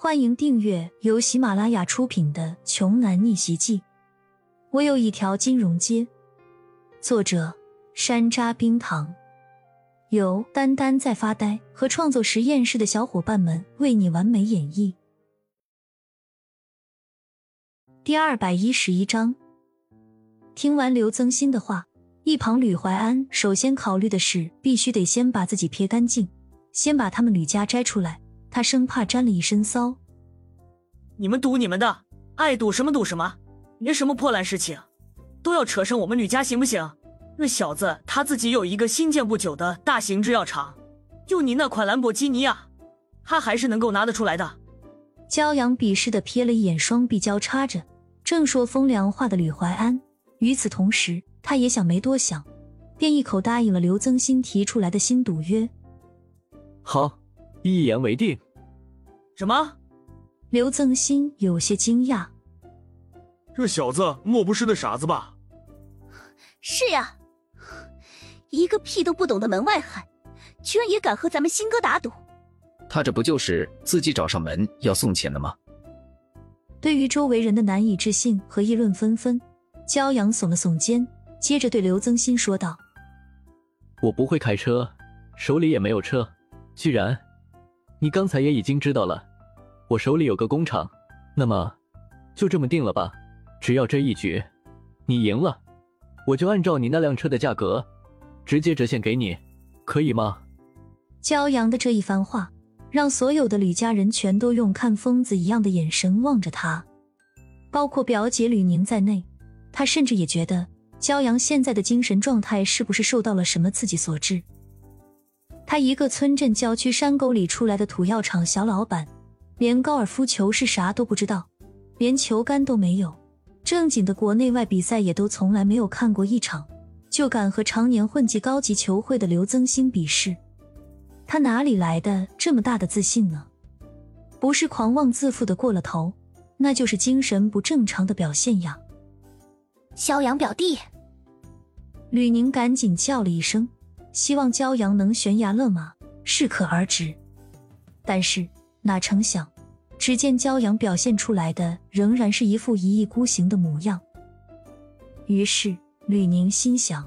欢迎订阅由喜马拉雅出品的《穷男逆袭记》。我有一条金融街。作者：山楂冰糖，由丹丹在发呆和创作实验室的小伙伴们为你完美演绎。第二百一十一章。听完刘增新的话，一旁吕怀安首先考虑的是，必须得先把自己撇干净，先把他们吕家摘出来。他生怕沾了一身骚。你们赌你们的，爱赌什么赌什么，别什么破烂事情都要扯上我们吕家，行不行？那小子他自己有一个新建不久的大型制药厂，就你那款兰博基尼啊，他还是能够拿得出来的。骄阳鄙视的瞥了一眼双臂交叉着，正说风凉话的吕怀安。与此同时，他也想没多想，便一口答应了刘增新提出来的新赌约。好。一言为定。什么？刘增新有些惊讶。这小子莫不是那傻子吧？是呀，一个屁都不懂的门外汉，居然也敢和咱们新哥打赌。他这不就是自己找上门要送钱的吗？对于周围人的难以置信和议论纷纷，骄阳耸了耸肩，接着对刘增新说道：“我不会开车，手里也没有车，居然……”你刚才也已经知道了，我手里有个工厂，那么就这么定了吧。只要这一局你赢了，我就按照你那辆车的价格直接折现给你，可以吗？骄阳的这一番话，让所有的吕家人全都用看疯子一样的眼神望着他，包括表姐吕宁在内。他甚至也觉得骄阳现在的精神状态是不是受到了什么刺激所致。他一个村镇郊区山沟里出来的土药厂小老板，连高尔夫球是啥都不知道，连球杆都没有，正经的国内外比赛也都从来没有看过一场，就敢和常年混迹高级球会的刘增新比试，他哪里来的这么大的自信呢？不是狂妄自负的过了头，那就是精神不正常的表现呀！肖阳表弟，吕宁赶紧叫了一声。希望骄阳能悬崖勒马，适可而止。但是哪成想，只见骄阳表现出来的仍然是一副一意孤行的模样。于是吕宁心想：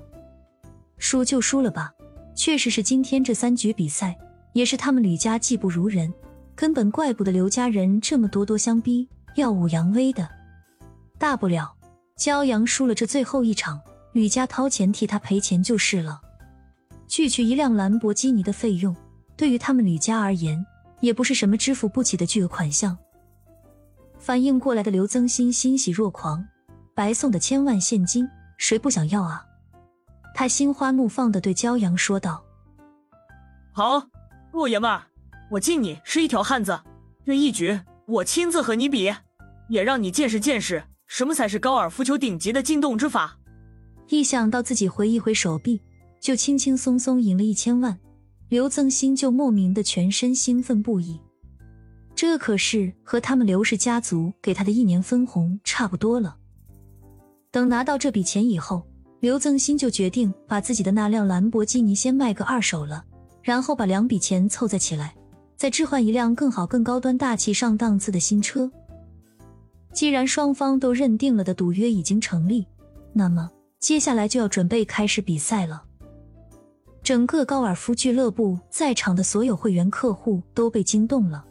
输就输了吧。确实是今天这三局比赛，也是他们吕家技不如人，根本怪不得刘家人这么咄咄相逼，耀武扬威的。大不了骄阳输了这最后一场，吕家掏钱替他赔钱就是了。区区一辆兰博基尼的费用，对于他们吕家而言，也不是什么支付不起的巨额款项。反应过来的刘增新欣喜若狂，白送的千万现金，谁不想要啊？他心花怒放的对骄阳说道：“好，陆爷们儿，我敬你是一条汉子。这一局我亲自和你比，也让你见识见识什么才是高尔夫球顶级的进洞之法。”一想到自己挥一挥手臂。就轻轻松松赢了一千万，刘增新就莫名的全身兴奋不已。这可是和他们刘氏家族给他的一年分红差不多了。等拿到这笔钱以后，刘增新就决定把自己的那辆兰博基尼先卖个二手了，然后把两笔钱凑在起来，再置换一辆更好、更高端、大气上档次的新车。既然双方都认定了的赌约已经成立，那么接下来就要准备开始比赛了。整个高尔夫俱乐部在场的所有会员客户都被惊动了，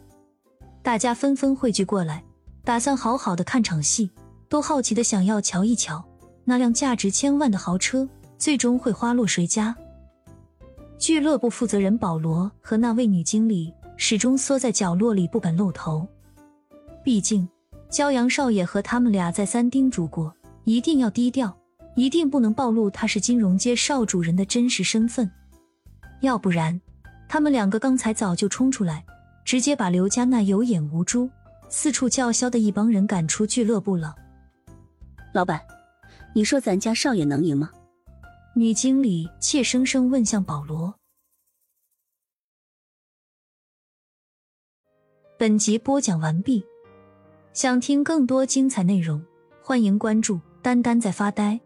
大家纷纷汇聚过来，打算好好的看场戏，都好奇的想要瞧一瞧那辆价值千万的豪车最终会花落谁家。俱乐部负责人保罗和那位女经理始终缩在角落里不敢露头，毕竟骄阳少爷和他们俩再三叮嘱过，一定要低调，一定不能暴露他是金融街少主人的真实身份。要不然，他们两个刚才早就冲出来，直接把刘家那有眼无珠、四处叫嚣的一帮人赶出俱乐部了。老板，你说咱家少爷能赢吗？女经理怯生生问向保罗。本集播讲完毕，想听更多精彩内容，欢迎关注“丹丹在发呆”。